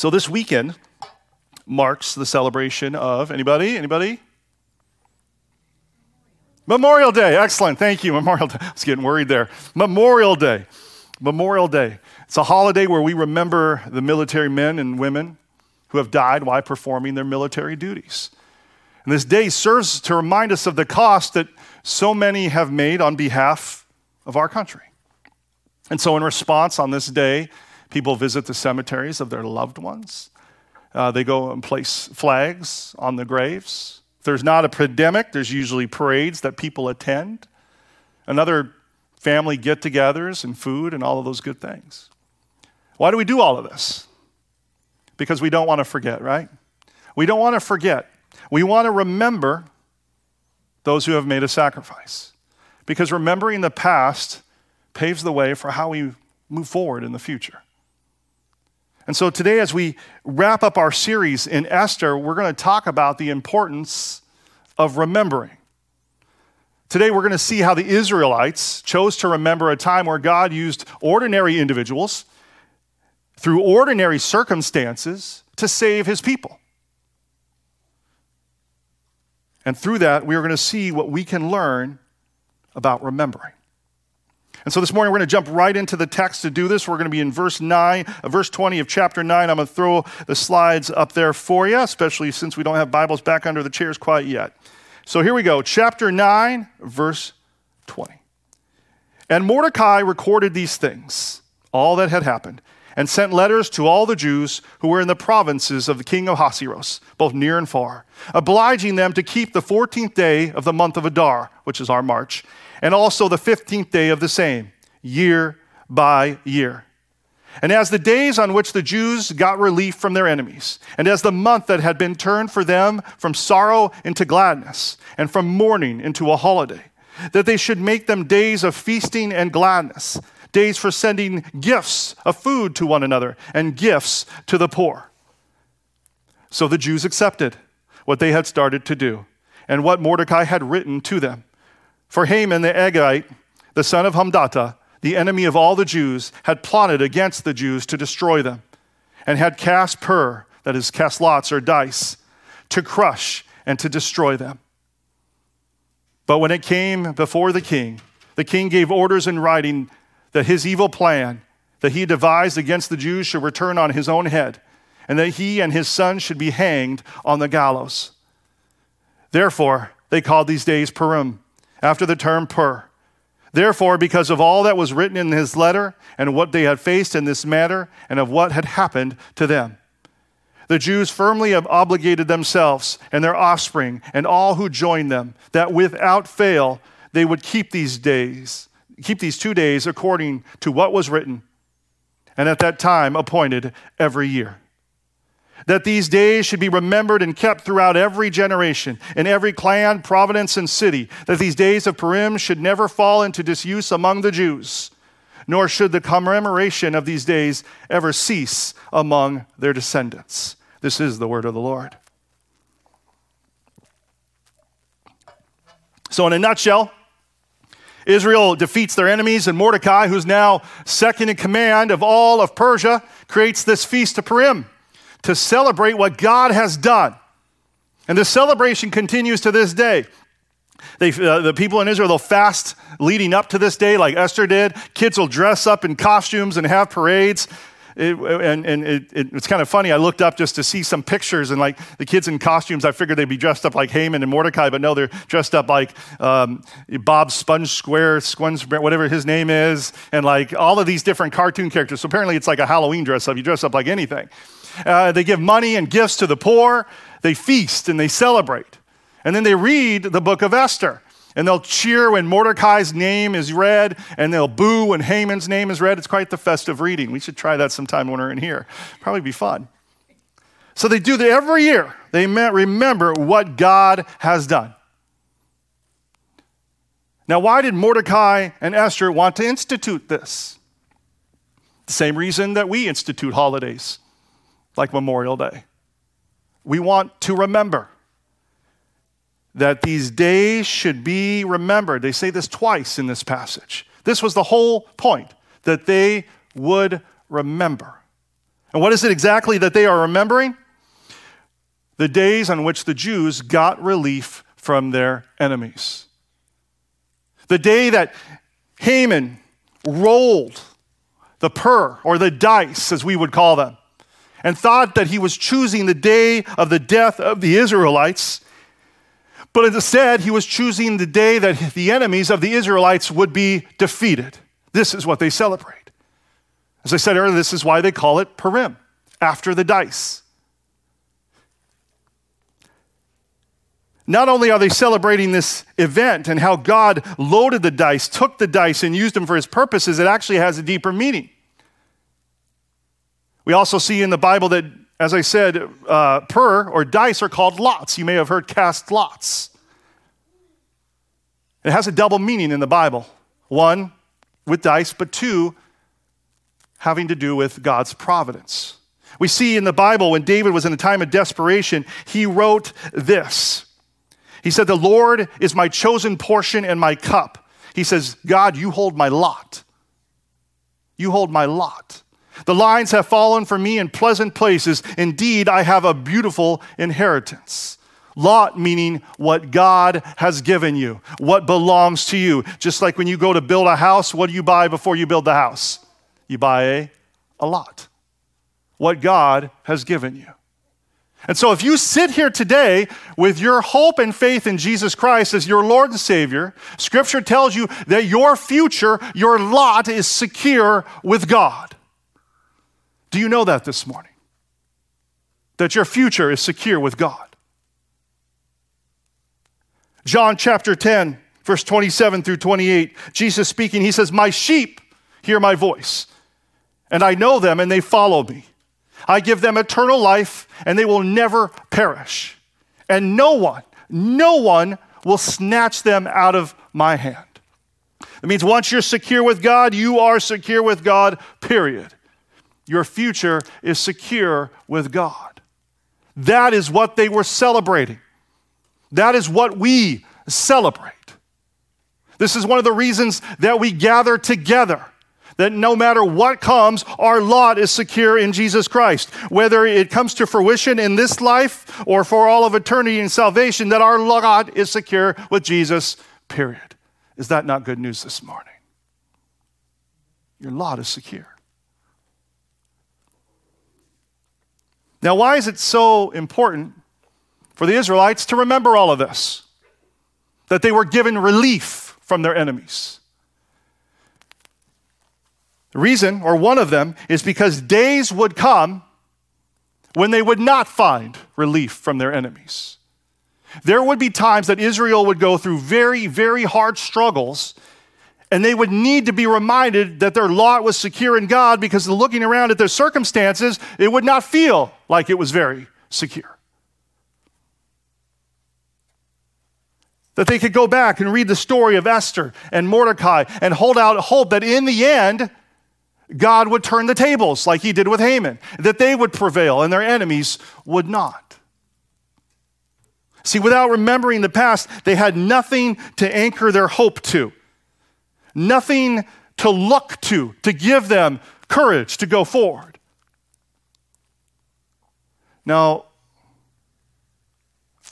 So this weekend marks the celebration of anybody? Anybody? Memorial Day. Excellent. Thank you. Memorial Day. I was getting worried there. Memorial Day. Memorial Day. It's a holiday where we remember the military men and women who have died while performing their military duties. And this day serves to remind us of the cost that so many have made on behalf of our country. And so, in response, on this day, people visit the cemeteries of their loved ones. Uh, they go and place flags on the graves. If there's not a pandemic, there's usually parades that people attend, another family get togethers and food and all of those good things. Why do we do all of this? Because we don't want to forget, right? We don't want to forget. We want to remember those who have made a sacrifice. Because remembering the past paves the way for how we move forward in the future. And so today, as we wrap up our series in Esther, we're going to talk about the importance of remembering. Today, we're going to see how the Israelites chose to remember a time where God used ordinary individuals through ordinary circumstances to save his people. And through that, we are going to see what we can learn about remembering. And so this morning we're going to jump right into the text to do this. We're going to be in verse 9, uh, verse 20 of chapter 9. I'm going to throw the slides up there for you, especially since we don't have Bibles back under the chairs quite yet. So here we go. Chapter 9, verse 20. And Mordecai recorded these things, all that had happened, and sent letters to all the Jews who were in the provinces of the king of Ahasuerus, both near and far, obliging them to keep the 14th day of the month of Adar, which is our March, and also the 15th day of the same, year by year. And as the days on which the Jews got relief from their enemies, and as the month that had been turned for them from sorrow into gladness, and from mourning into a holiday, that they should make them days of feasting and gladness, days for sending gifts of food to one another, and gifts to the poor. So the Jews accepted what they had started to do, and what Mordecai had written to them. For Haman the Agagite, the son of Hammedatha, the enemy of all the Jews, had plotted against the Jews to destroy them, and had cast pur, that is, cast lots or dice, to crush and to destroy them. But when it came before the king, the king gave orders in writing that his evil plan that he devised against the Jews should return on his own head, and that he and his son should be hanged on the gallows. Therefore, they called these days Purim after the term pur. Therefore, because of all that was written in his letter and what they had faced in this matter and of what had happened to them, the Jews firmly have obligated themselves and their offspring and all who joined them that without fail they would keep these days, keep these two days according to what was written, and at that time appointed every year that these days should be remembered and kept throughout every generation, in every clan, province, and city, that these days of Purim should never fall into disuse among the Jews, nor should the commemoration of these days ever cease among their descendants. This is the word of the Lord. So, in a nutshell, Israel defeats their enemies, and Mordecai, who's now second in command of all of Persia, creates this feast of Purim to celebrate what God has done. And the celebration continues to this day. They, uh, the people in Israel, they'll fast leading up to this day, like Esther did. Kids will dress up in costumes and have parades. It, and, and it, it, it's kind of funny. I looked up just to see some pictures, and like the kids in costumes, I figured they'd be dressed up like Haman and Mordecai, but no, they're dressed up like um, Bob Sponge Square, Squinch, whatever his name is, and like all of these different cartoon characters. So apparently, it's like a Halloween dress up. You dress up like anything. Uh, they give money and gifts to the poor. They feast and they celebrate. And then they read the book of Esther. And they'll cheer when Mordecai's name is read, and they'll boo when Haman's name is read. It's quite the festive reading. We should try that sometime when we're in here. Probably be fun. So they do that every year. They remember what God has done. Now, why did Mordecai and Esther want to institute this? The same reason that we institute holidays like Memorial Day. We want to remember that these days should be remembered. They say this twice in this passage. This was the whole point, that they would remember. And what is it exactly that they are remembering? The days on which the Jews got relief from their enemies. The day that Haman rolled the pur, or the dice, as we would call them, and thought that he was choosing the day of the death of the Israelites. But instead, he was choosing the day that the enemies of the Israelites would be defeated. This is what they celebrate. As I said earlier, this is why they call it Purim, after the dice. Not only are they celebrating this event and how God loaded the dice, took the dice, and used them for his purposes, it actually has a deeper meaning. We also see in the Bible that, as I said, uh, or dice are called lots. You may have heard cast lots. It has a double meaning in the Bible one, with dice, but two, having to do with God's providence. We see in the Bible when David was in a time of desperation, he wrote this he said, The Lord is my chosen portion and my cup. He says, God, you hold my lot. You hold my lot. The lines have fallen for me in pleasant places. Indeed, I have a beautiful inheritance. Lot meaning what God has given you, what belongs to you. Just like when you go to build a house, what do you buy before you build the house? You buy a, a lot. What God has given you. And so, if you sit here today with your hope and faith in Jesus Christ as your Lord and Savior, Scripture tells you that your future, your lot is secure with God. Do you know that this morning? That your future is secure with God. John chapter 10, verse 27 through 28, Jesus speaking, he says, My sheep hear my voice, and I know them, and they follow me. I give them eternal life, and they will never perish. And no one, no one will snatch them out of my hand. It means once you're secure with God, you are secure with God, period. Your future is secure with God. That is what they were celebrating. That is what we celebrate. This is one of the reasons that we gather together that no matter what comes, our lot is secure in Jesus Christ. Whether it comes to fruition in this life or for all of eternity in salvation, that our lot is secure with Jesus, period. Is that not good news this morning? Your lot is secure. Now, why is it so important for the Israelites to remember all of this? That they were given relief from their enemies. The reason, or one of them, is because days would come when they would not find relief from their enemies. There would be times that Israel would go through very, very hard struggles, and they would need to be reminded that their lot was secure in God because looking around at their circumstances, it would not feel like it was very secure. That they could go back and read the story of Esther and Mordecai and hold out hope that in the end, God would turn the tables like he did with Haman, that they would prevail and their enemies would not. See, without remembering the past, they had nothing to anchor their hope to, nothing to look to, to give them courage to go forward. Now,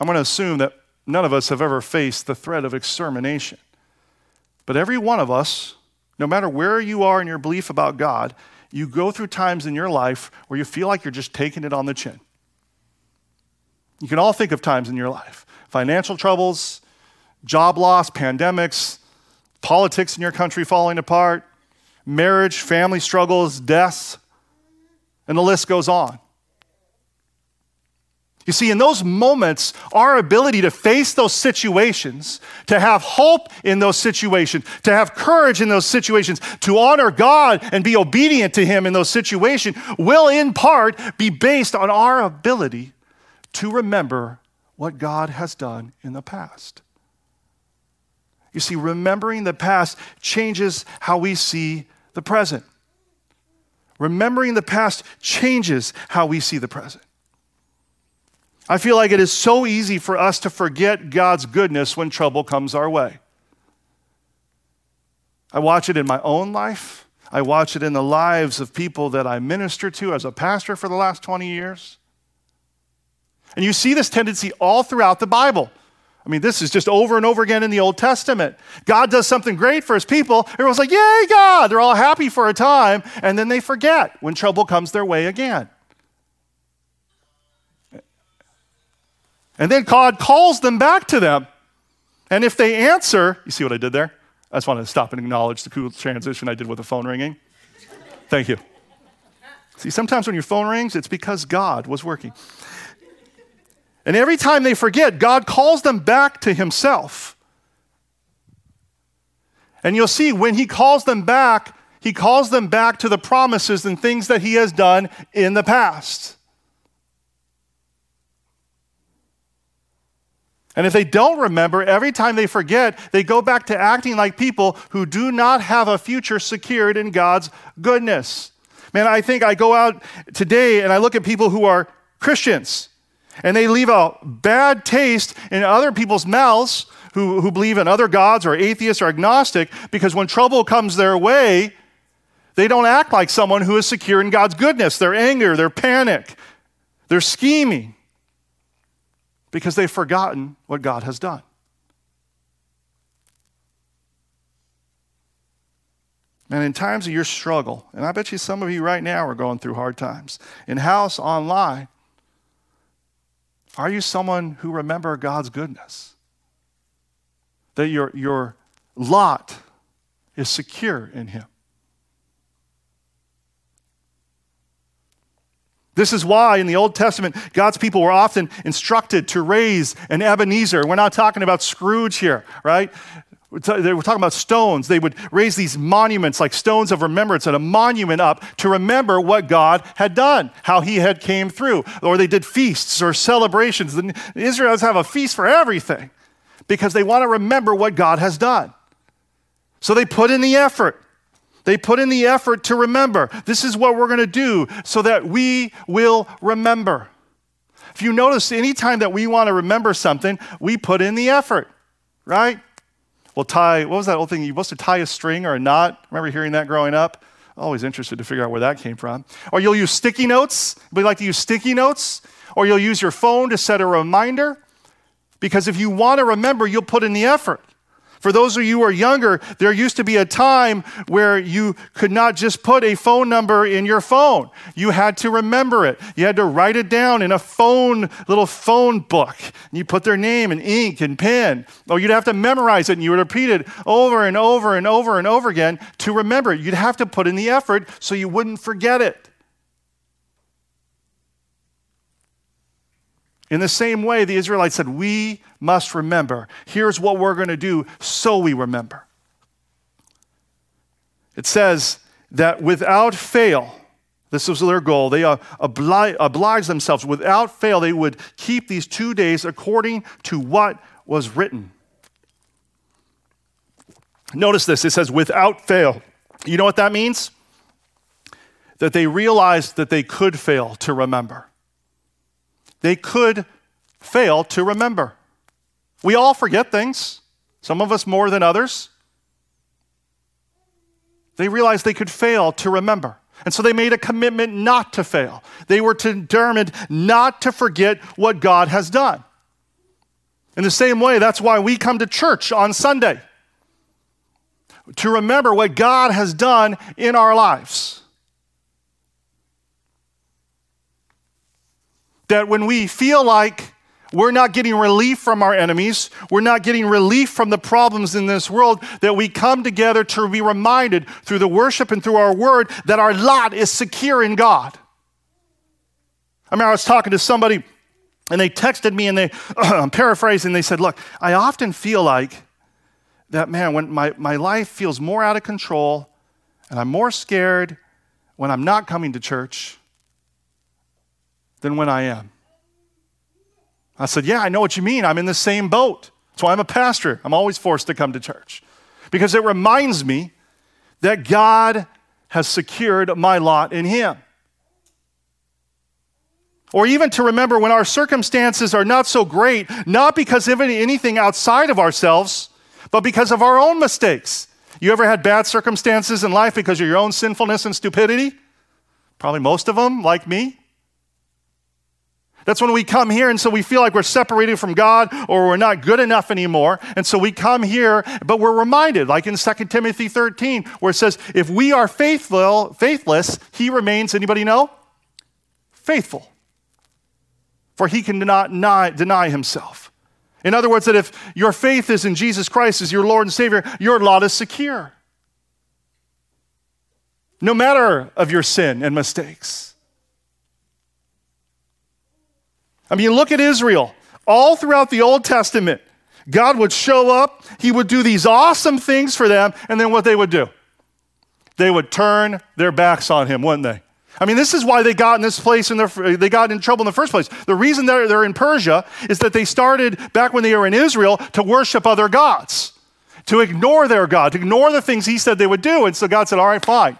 I'm going to assume that none of us have ever faced the threat of extermination. But every one of us no matter where you are in your belief about God, you go through times in your life where you feel like you're just taking it on the chin. You can all think of times in your life financial troubles, job loss, pandemics, politics in your country falling apart, marriage, family struggles, deaths, and the list goes on. You see, in those moments, our ability to face those situations, to have hope in those situations, to have courage in those situations, to honor God and be obedient to Him in those situations, will in part be based on our ability to remember what God has done in the past. You see, remembering the past changes how we see the present. Remembering the past changes how we see the present. I feel like it is so easy for us to forget God's goodness when trouble comes our way. I watch it in my own life. I watch it in the lives of people that I minister to as a pastor for the last 20 years. And you see this tendency all throughout the Bible. I mean, this is just over and over again in the Old Testament. God does something great for his people. Everyone's like, Yay, God! They're all happy for a time, and then they forget when trouble comes their way again. And then God calls them back to them. And if they answer, you see what I did there? I just wanted to stop and acknowledge the cool transition I did with the phone ringing. Thank you. See, sometimes when your phone rings, it's because God was working. And every time they forget, God calls them back to Himself. And you'll see when He calls them back, He calls them back to the promises and things that He has done in the past. And if they don't remember, every time they forget, they go back to acting like people who do not have a future secured in God's goodness. Man, I think I go out today and I look at people who are Christians and they leave a bad taste in other people's mouths who, who believe in other gods or atheists or agnostic because when trouble comes their way, they don't act like someone who is secure in God's goodness. They're anger, they're panic, they're scheming because they've forgotten what God has done. And in times of your struggle, and I bet you some of you right now are going through hard times, in house, online, are you someone who remember God's goodness? That your, your lot is secure in Him. This is why in the Old Testament, God's people were often instructed to raise an Ebenezer. We're not talking about Scrooge here, right? We're talking about stones. They would raise these monuments like stones of remembrance and a monument up to remember what God had done, how he had came through. Or they did feasts or celebrations. The Israelites have a feast for everything because they want to remember what God has done. So they put in the effort. They put in the effort to remember. This is what we're going to do so that we will remember. If you notice, anytime that we want to remember something, we put in the effort, right? We'll tie, what was that old thing? You're supposed to tie a string or a knot. Remember hearing that growing up? Always interested to figure out where that came from. Or you'll use sticky notes. We like to use sticky notes. Or you'll use your phone to set a reminder. Because if you want to remember, you'll put in the effort. For those of you who are younger, there used to be a time where you could not just put a phone number in your phone. You had to remember it. You had to write it down in a phone, little phone book. And you put their name and ink and pen. Or you'd have to memorize it and you would repeat it over and over and over and over again to remember it. You'd have to put in the effort so you wouldn't forget it. In the same way, the Israelites said, We must remember. Here's what we're going to do so we remember. It says that without fail, this was their goal. They uh, obliged themselves, without fail, they would keep these two days according to what was written. Notice this it says, without fail. You know what that means? That they realized that they could fail to remember they could fail to remember. We all forget things, some of us more than others. They realized they could fail to remember. And so they made a commitment not to fail. They were determined not to forget what God has done. In the same way, that's why we come to church on Sunday to remember what God has done in our lives. That when we feel like we're not getting relief from our enemies, we're not getting relief from the problems in this world, that we come together to be reminded through the worship and through our word that our lot is secure in God. I mean, I was talking to somebody and they texted me and they, I'm paraphrasing, they said, Look, I often feel like that, man, when my, my life feels more out of control and I'm more scared when I'm not coming to church than when I am. I said, Yeah, I know what you mean. I'm in the same boat. That's why I'm a pastor. I'm always forced to come to church because it reminds me that God has secured my lot in Him. Or even to remember when our circumstances are not so great, not because of anything outside of ourselves, but because of our own mistakes. You ever had bad circumstances in life because of your own sinfulness and stupidity? Probably most of them, like me. That's when we come here, and so we feel like we're separated from God or we're not good enough anymore. And so we come here, but we're reminded, like in 2 Timothy 13, where it says, if we are faithful, faithless, he remains, anybody know? Faithful. For he can not deny, deny himself. In other words, that if your faith is in Jesus Christ as your Lord and Savior, your lot is secure. No matter of your sin and mistakes. I mean, look at Israel. All throughout the Old Testament, God would show up, He would do these awesome things for them, and then what they would do? They would turn their backs on Him, wouldn't they? I mean, this is why they got in this place and they got in trouble in the first place. The reason they're, they're in Persia is that they started back when they were in Israel to worship other gods, to ignore their God, to ignore the things He said they would do. And so God said, All right, fine.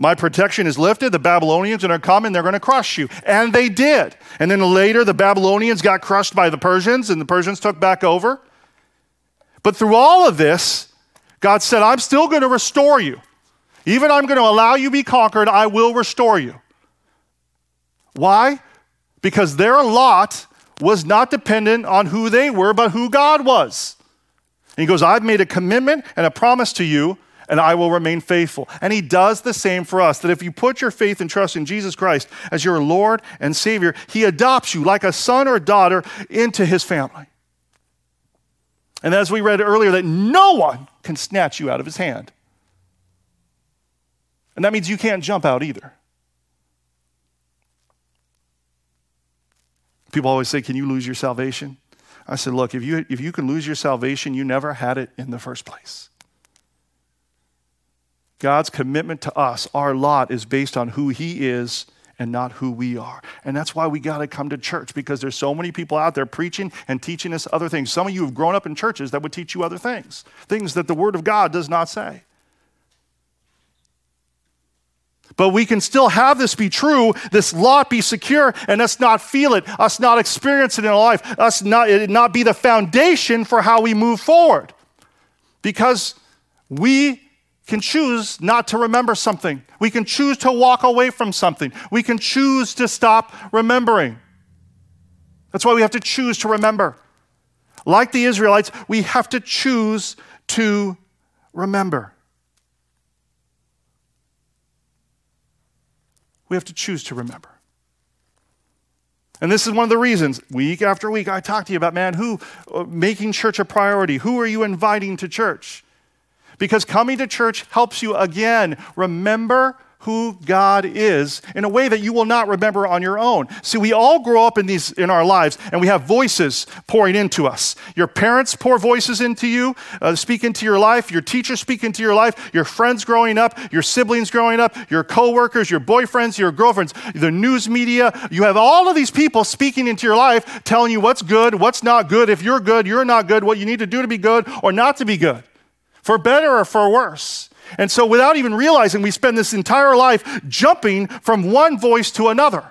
My protection is lifted. The Babylonians are going to come and they're going to crush you. And they did. And then later, the Babylonians got crushed by the Persians and the Persians took back over. But through all of this, God said, I'm still going to restore you. Even I'm going to allow you be conquered, I will restore you. Why? Because their lot was not dependent on who they were, but who God was. And he goes, I've made a commitment and a promise to you and I will remain faithful. And he does the same for us that if you put your faith and trust in Jesus Christ as your Lord and Savior, he adopts you like a son or daughter into his family. And as we read earlier, that no one can snatch you out of his hand. And that means you can't jump out either. People always say, Can you lose your salvation? I said, Look, if you, if you can lose your salvation, you never had it in the first place. God's commitment to us, our lot, is based on who He is and not who we are. And that's why we got to come to church because there's so many people out there preaching and teaching us other things. Some of you have grown up in churches that would teach you other things, things that the Word of God does not say. But we can still have this be true, this lot be secure, and us not feel it, us not experience it in our life, us not, it not be the foundation for how we move forward. Because we can choose not to remember something. We can choose to walk away from something. We can choose to stop remembering. That's why we have to choose to remember. Like the Israelites, we have to choose to remember. We have to choose to remember. And this is one of the reasons, week after week, I talk to you about, man, who, uh, making church a priority. Who are you inviting to church? Because coming to church helps you again remember who God is in a way that you will not remember on your own. See, we all grow up in these in our lives, and we have voices pouring into us. Your parents pour voices into you, uh, speak into your life. Your teachers speak into your life. Your friends growing up, your siblings growing up, your coworkers, your boyfriends, your girlfriends, the news media. You have all of these people speaking into your life, telling you what's good, what's not good. If you're good, you're not good. What you need to do to be good or not to be good for better or for worse. And so, without even realizing, we spend this entire life jumping from one voice to another.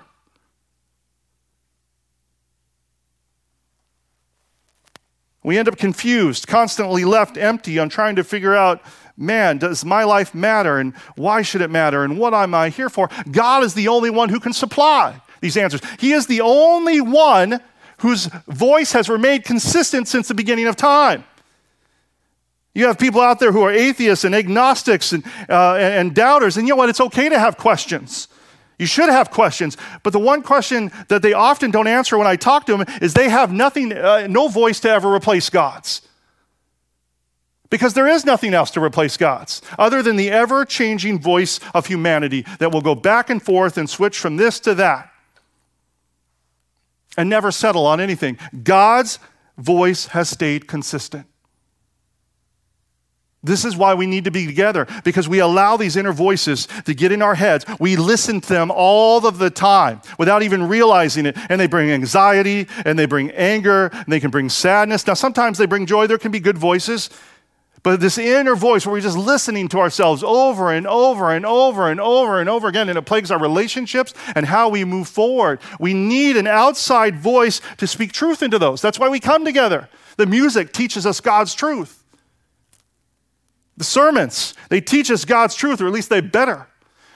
We end up confused, constantly left empty on trying to figure out man, does my life matter? And why should it matter? And what am I here for? God is the only one who can supply these answers. He is the only one whose voice has remained consistent since the beginning of time. You have people out there who are atheists and agnostics and, uh, and, doubters, and you know what? It's okay to have questions. You should have questions, but the one question that they often don't answer when I talk to them is they have nothing, uh, no voice to ever replace God's. Because there is nothing else to replace God's other than the ever changing voice of humanity that will go back and forth and switch from this to that and never settle on anything. God's voice has stayed consistent. This is why we need to be together because we allow these inner voices to get in our heads. We listen to them all of the time without even realizing it. And they bring anxiety and they bring anger and they can bring sadness. Now, sometimes they bring joy. There can be good voices. But this inner voice where we're just listening to ourselves over and over and over and over and over again, and it plagues our relationships and how we move forward. We need an outside voice to speak truth into those. That's why we come together. The music teaches us God's truth. The sermons, they teach us God's truth, or at least they better.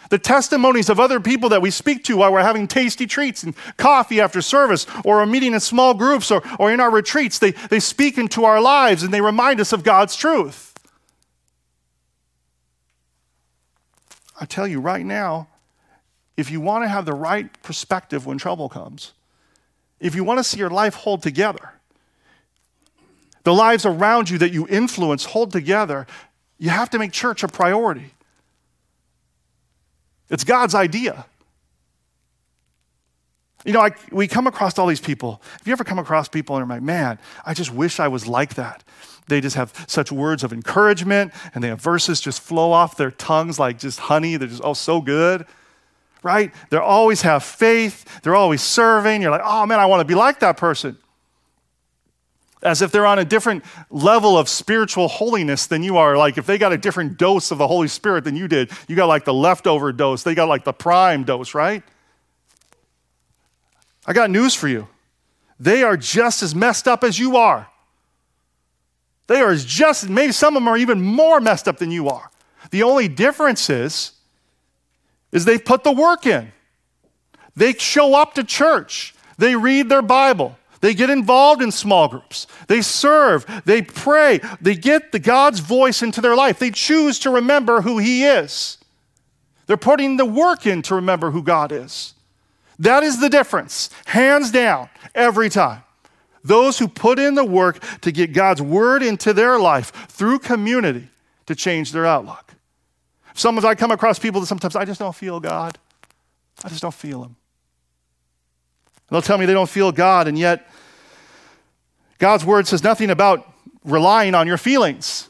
The testimonies of other people that we speak to while we're having tasty treats and coffee after service, or a meeting in small groups, or, or in our retreats, they, they speak into our lives and they remind us of God's truth. I tell you right now, if you want to have the right perspective when trouble comes, if you want to see your life hold together, the lives around you that you influence hold together, you have to make church a priority. It's God's idea. You know, I, we come across all these people. Have you ever come across people and you're like, man, I just wish I was like that? They just have such words of encouragement and they have verses just flow off their tongues like just honey. They're just, oh, so good, right? They always have faith. They're always serving. You're like, oh, man, I want to be like that person as if they're on a different level of spiritual holiness than you are. Like if they got a different dose of the Holy Spirit than you did, you got like the leftover dose, they got like the prime dose, right? I got news for you. They are just as messed up as you are. They are just, maybe some of them are even more messed up than you are. The only difference is, is they've put the work in. They show up to church. They read their Bible. They get involved in small groups. They serve. They pray. They get the God's voice into their life. They choose to remember who He is. They're putting the work in to remember who God is. That is the difference, hands down, every time. Those who put in the work to get God's word into their life through community to change their outlook. Sometimes I come across people that sometimes I just don't feel God. I just don't feel Him. They'll tell me they don't feel God, and yet God's word says nothing about relying on your feelings.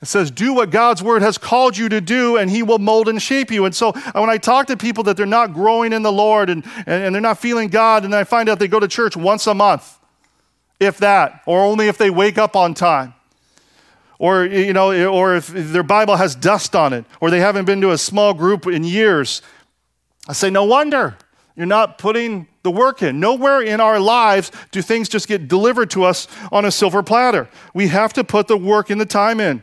It says, do what God's word has called you to do, and He will mold and shape you. And so, uh, when I talk to people that they're not growing in the Lord and, and, and they're not feeling God, and I find out they go to church once a month, if that, or only if they wake up on time, or, you know, or if their Bible has dust on it, or they haven't been to a small group in years, I say, no wonder you're not putting the work in. Nowhere in our lives do things just get delivered to us on a silver platter. We have to put the work and the time in.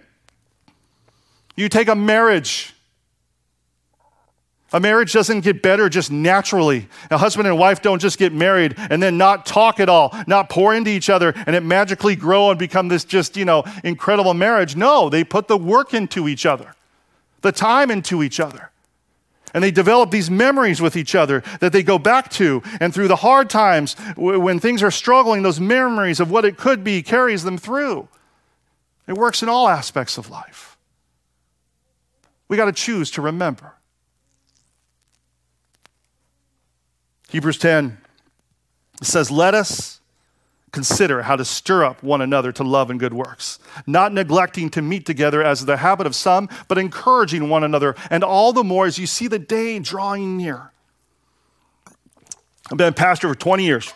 You take a marriage. A marriage doesn't get better just naturally. A husband and wife don't just get married and then not talk at all, not pour into each other, and it magically grow and become this just, you know, incredible marriage. No, they put the work into each other, the time into each other. And they develop these memories with each other that they go back to. And through the hard times, when things are struggling, those memories of what it could be carries them through. It works in all aspects of life. We got to choose to remember. Hebrews 10 says, Let us consider how to stir up one another to love and good works, not neglecting to meet together as the habit of some, but encouraging one another, and all the more as you see the day drawing near. I've been a pastor for 20 years.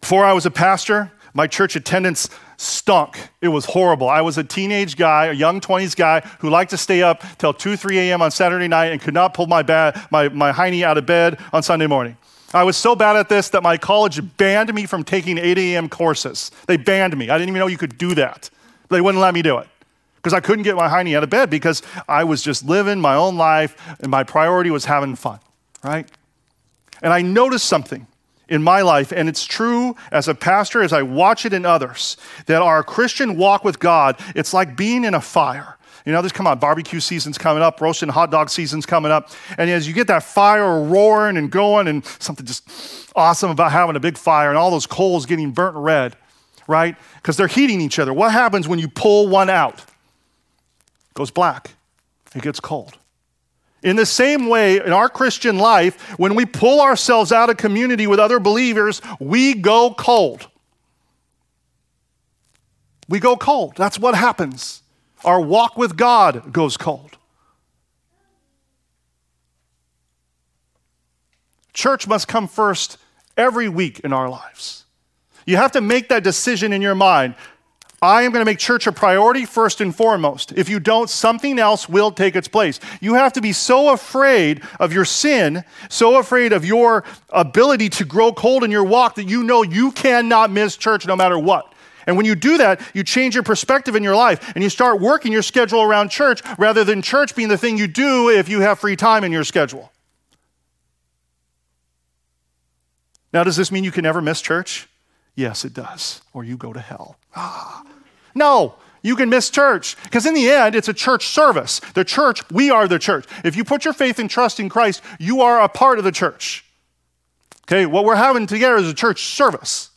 Before I was a pastor, my church attendance stunk. It was horrible. I was a teenage guy, a young 20s guy who liked to stay up till 2, 3 a.m. on Saturday night and could not pull my, ba- my, my hiney out of bed on Sunday morning. I was so bad at this that my college banned me from taking 8 a.m. courses. They banned me. I didn't even know you could do that. They wouldn't let me do it because I couldn't get my hiney out of bed because I was just living my own life and my priority was having fun, right? And I noticed something in my life, and it's true as a pastor as I watch it in others, that our Christian walk with God, it's like being in a fire. You know, this come on, barbecue season's coming up, roasting hot dog season's coming up. And as you get that fire roaring and going, and something just awesome about having a big fire and all those coals getting burnt red, right? Because they're heating each other. What happens when you pull one out? It goes black, it gets cold. In the same way, in our Christian life, when we pull ourselves out of community with other believers, we go cold. We go cold. That's what happens our walk with God goes cold. Church must come first every week in our lives. You have to make that decision in your mind. I am going to make church a priority first and foremost. If you don't, something else will take its place. You have to be so afraid of your sin, so afraid of your ability to grow cold in your walk that you know you cannot miss church no matter what. And when you do that, you change your perspective in your life and you start working your schedule around church rather than church being the thing you do if you have free time in your schedule. Now, does this mean you can never miss church? Yes, it does, or you go to hell. Ah. No, you can miss church because in the end, it's a church service. The church, we are the church. If you put your faith and trust in Christ, you are a part of the church. Okay, what we're having together is a church service.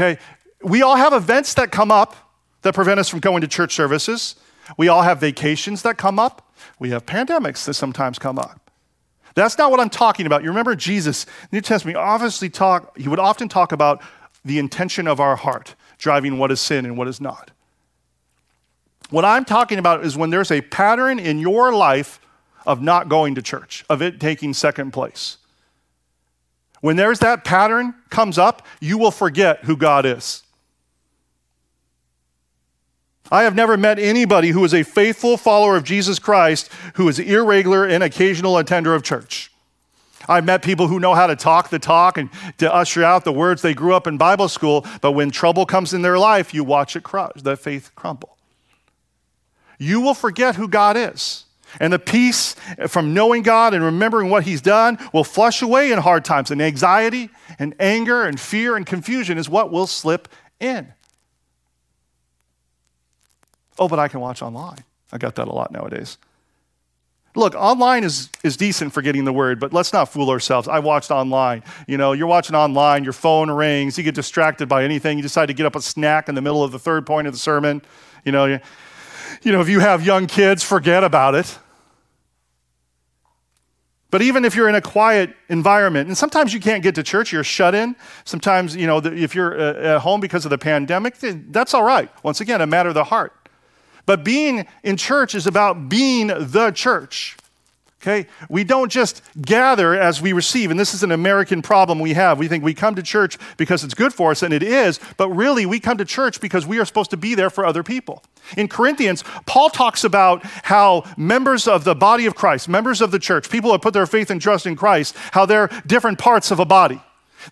Okay, we all have events that come up that prevent us from going to church services. We all have vacations that come up. We have pandemics that sometimes come up. That's not what I'm talking about. You remember Jesus, New Testament, obviously talk, he would often talk about the intention of our heart, driving what is sin and what is not. What I'm talking about is when there's a pattern in your life of not going to church, of it taking second place. When there's that pattern comes up, you will forget who God is. I have never met anybody who is a faithful follower of Jesus Christ who is irregular and occasional attender of church. I've met people who know how to talk the talk and to usher out the words they grew up in Bible school, but when trouble comes in their life, you watch it crush, the faith crumble. You will forget who God is. And the peace from knowing God and remembering what He's done will flush away in hard times. And anxiety and anger and fear and confusion is what will slip in. Oh, but I can watch online. I got that a lot nowadays. Look, online is, is decent for getting the word, but let's not fool ourselves. I watched online. You know, you're watching online, your phone rings, you get distracted by anything, you decide to get up a snack in the middle of the third point of the sermon. You know, you, know, if you have young kids, forget about it. But even if you're in a quiet environment, and sometimes you can't get to church, you're shut in. Sometimes, you know, if you're uh, at home because of the pandemic, that's all right. Once again, a matter of the heart. But being in church is about being the church. Okay? We don't just gather as we receive, and this is an American problem we have. We think we come to church because it's good for us, and it is, but really we come to church because we are supposed to be there for other people. In Corinthians, Paul talks about how members of the body of Christ, members of the church, people who put their faith and trust in Christ, how they're different parts of a body.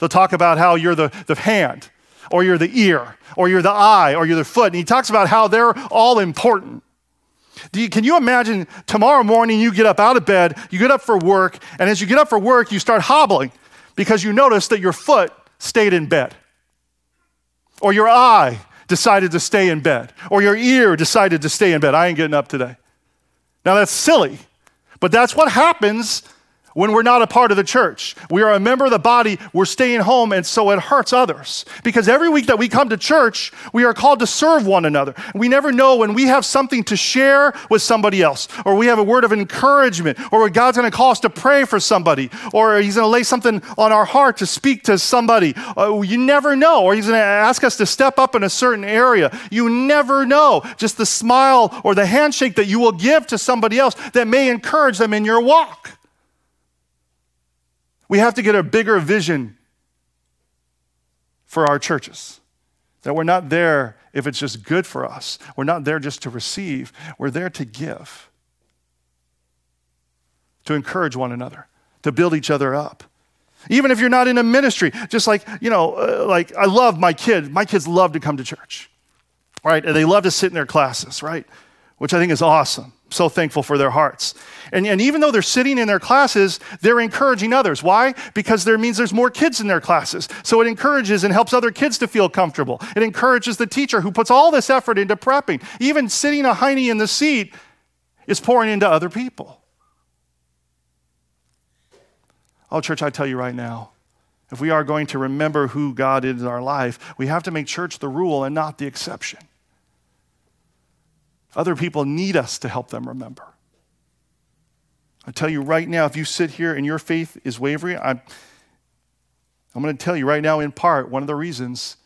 They'll talk about how you're the, the hand, or you're the ear, or you're the eye, or you're the foot. And he talks about how they're all important. You, can you imagine tomorrow morning you get up out of bed, you get up for work, and as you get up for work, you start hobbling because you notice that your foot stayed in bed, or your eye decided to stay in bed, or your ear decided to stay in bed. I ain't getting up today. Now that's silly, but that's what happens when we're not a part of the church. We are a member of the body, we're staying home, and so it hurts others. Because every week that we come to church, we are called to serve one another. We never know when we have something to share with somebody else, or we have a word of encouragement, or God's going to call us to pray for somebody, or He's going to lay something on our heart to speak to somebody. Uh, you never know, or He's going to ask us to step up in a certain area. You never know. Just the smile or the handshake that you will give to somebody else that may encourage them in your walk. We have to get a bigger vision for our churches. That we're not there if it's just good for us. We're not there just to receive, we're there to give, to encourage one another, to build each other up. Even if you're not in a ministry, just like, you know, uh, like I love my kids. My kids love to come to church, right? And they love to sit in their classes, right? Which I think is awesome so thankful for their hearts. And, and even though they're sitting in their classes, they're encouraging others. Why? Because there means there's more kids in their classes. So it encourages and helps other kids to feel comfortable. It encourages the teacher who puts all this effort into prepping. Even sitting a hiney in the seat is pouring into other people. Oh, church, I tell you right now, if we are going to remember who God is in our life, we have to make church the rule and not the exception. Other people need us to help them remember. I tell you right now, if you sit here and your faith is wavering, I'm, I'm going to tell you right now, in part, one of the reasons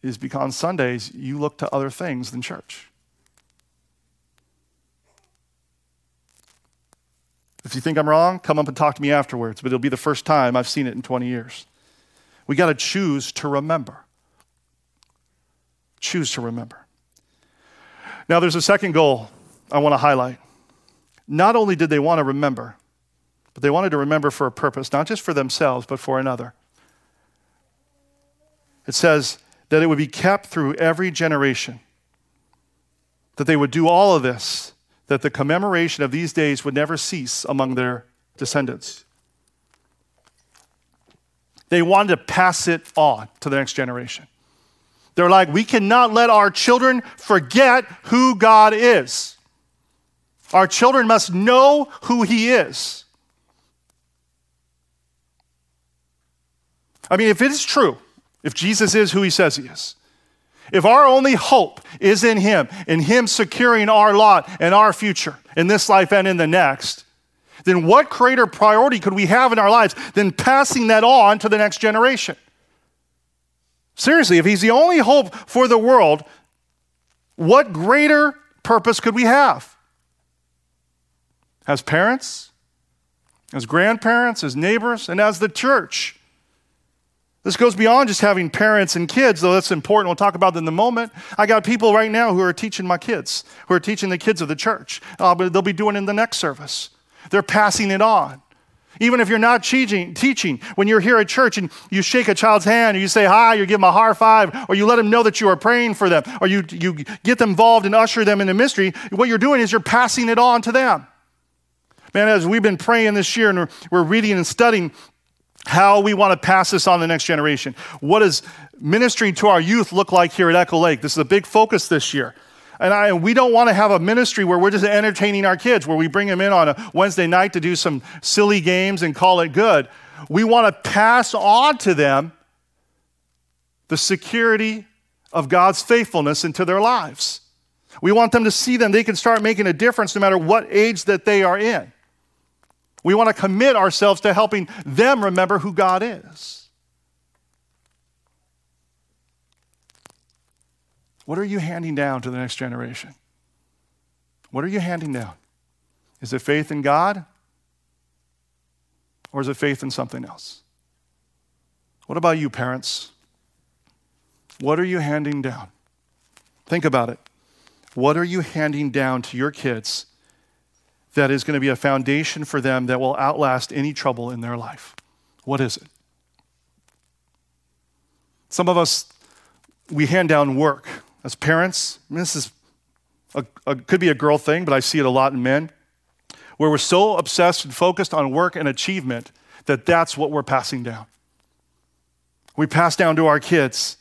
is because on Sundays you look to other things than church. If you think I'm wrong, come up and talk to me afterwards, but it'll be the first time I've seen it in 20 years. We got to choose to remember. Choose to remember. Now, there's a second goal I want to highlight. Not only did they want to remember, but they wanted to remember for a purpose, not just for themselves, but for another. It says, that it would be kept through every generation. That they would do all of this, that the commemoration of these days would never cease among their descendants. They wanted to pass it on to the next generation. They're like, we cannot let our children forget who God is. Our children must know who He is. I mean, if it is true, if Jesus is who He says He is, if our only hope is in Him, in Him securing our lot and our future in this life and in the next, then what greater priority could we have in our lives than passing that on to the next generation? Seriously, if He's the only hope for the world, what greater purpose could we have? As parents, as grandparents, as neighbors, and as the church. This goes beyond just having parents and kids, though that's important. We'll talk about that in a moment. I got people right now who are teaching my kids, who are teaching the kids of the church. Uh, but they'll be doing it in the next service. They're passing it on. Even if you're not teaching, teaching, when you're here at church and you shake a child's hand or you say hi, you give them a high five, or you let them know that you are praying for them, or you, you get them involved and usher them in the mystery, what you're doing is you're passing it on to them. Man, as we've been praying this year and we're, we're reading and studying how we want to pass this on to the next generation. What does ministering to our youth look like here at Echo Lake? This is a big focus this year. And, I, we don't want to have a ministry where we're just entertaining our kids, where we bring them in on a Wednesday night to do some silly games and call it good. We want to pass on to them the security of God's faithfulness into their lives. We want them to see them. They can start making a difference no matter what age that they are in. We want to commit ourselves to helping them remember who God is. What are you handing down to the next generation? What are you handing down? Is it faith in God? Or is it faith in something else? What about you, parents? What are you handing down? Think about it. What are you handing down to your kids that is going to be a foundation for them that will outlast any trouble in their life? What is it? Some of us, we hand down work as parents. this is a, a, could be a girl thing, but I see it a lot in men, where we're so obsessed and focused on work and achievement that that's what we're passing down. We pass down to our kids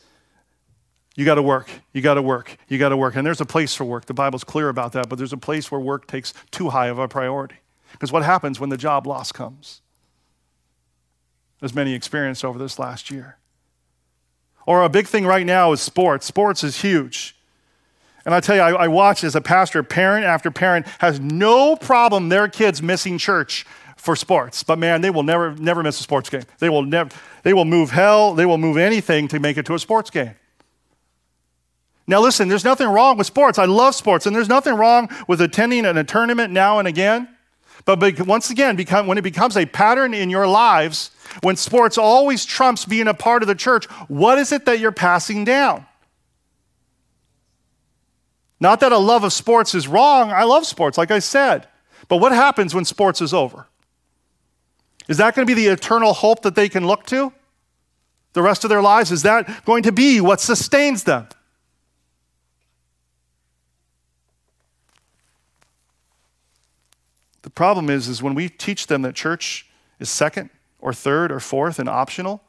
you got to work. You got to work. You got to work. And there's a place for work. The Bible's clear about that, but there's a place where work takes too high of a priority. Because what happens when the job loss comes? As many experienced over this last year. Or a big thing right now is sports. Sports is huge. And I tell you, I, I watch as a pastor, parent after parent has no problem their kids missing church for sports. But man, they will never, never miss a sports game. They will never, they will move hell, they will move anything to make it to a sports game. Now, listen, there's nothing wrong with sports. I love sports, and there's nothing wrong with attending a tournament now and again. But once again, when it becomes a pattern in your lives, when sports always trumps being a part of the church, what is it that you're passing down? Not that a love of sports is wrong. I love sports, like I said. But what happens when sports is over? Is that going to be the eternal hope that they can look to the rest of their lives? Is that going to be what sustains them? The problem is, is when we teach them that church is second or third or fourth and optional,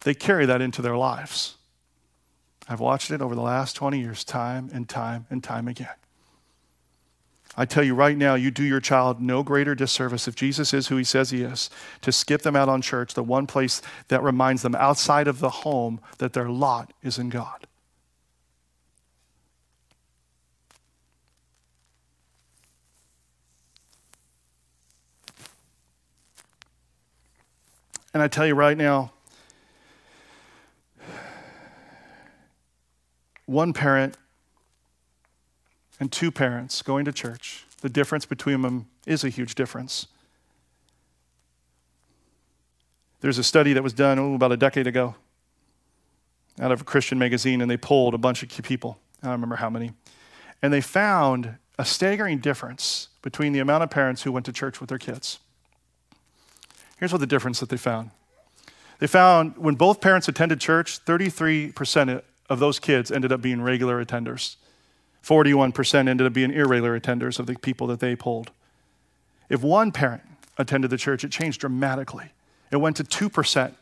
they carry that into their lives. I've watched it over the last 20 years, time and time and time again. I tell you right now, you do your child no greater disservice if Jesus is who he says he is, to skip them out on church, the one place that reminds them outside of the home that their lot is in God. And I tell you right now, one parent and two parents going to church, the difference between them is a huge difference. There's a study that was done oh, about a decade ago out of a Christian magazine, and they polled a bunch of people. I don't remember how many. And they found a staggering difference between the amount of parents who went to church with their kids. Here's what the difference that they found They found when both parents attended church, 33% of those kids ended up being regular attenders. 41% ended up being irregular attenders of the people that they polled. If one parent attended the church, it changed dramatically. It went to 2%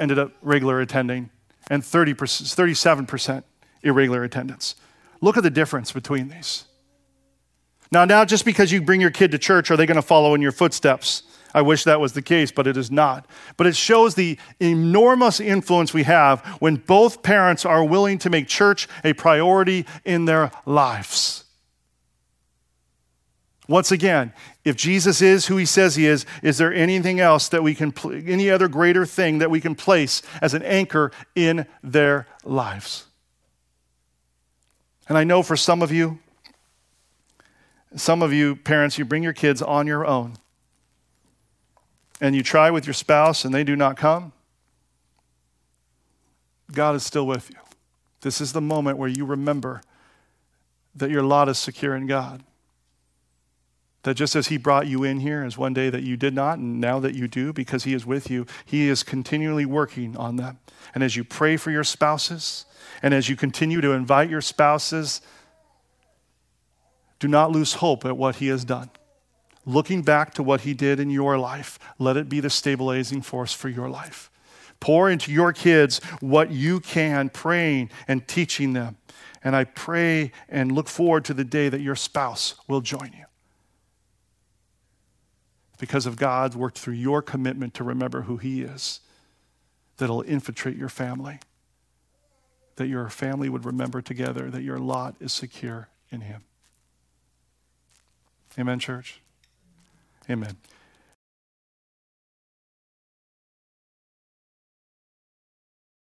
ended up regular attending and 30%, 37% irregular attendance. Look at the difference between these. Now, now, just because you bring your kid to church, are they going to follow in your footsteps? I wish that was the case, but it is not. But it shows the enormous influence we have when both parents are willing to make church a priority in their lives. Once again, if Jesus is who he says he is, is there anything else that we can, any other greater thing that we can place as an anchor in their lives? And I know for some of you, some of you parents, you bring your kids on your own and you try with your spouse and they do not come, God is still with you. This is the moment where you remember that your lot is secure in God. That just as He brought you in here as one day that you did not, and now that you do because He is with you, He is continually working on them. And as you pray for your spouses, and as you continue to invite your spouses, do not lose hope at what He has done looking back to what he did in your life, let it be the stabilizing force for your life. Pour into your kids what you can, praying and teaching them. And I pray and look forward to the day that your spouse will join you. Because of God's work through your commitment to remember who He is, that'll infiltrate your family. That your family would remember together that your lot is secure in Him. Amen, church? Amen.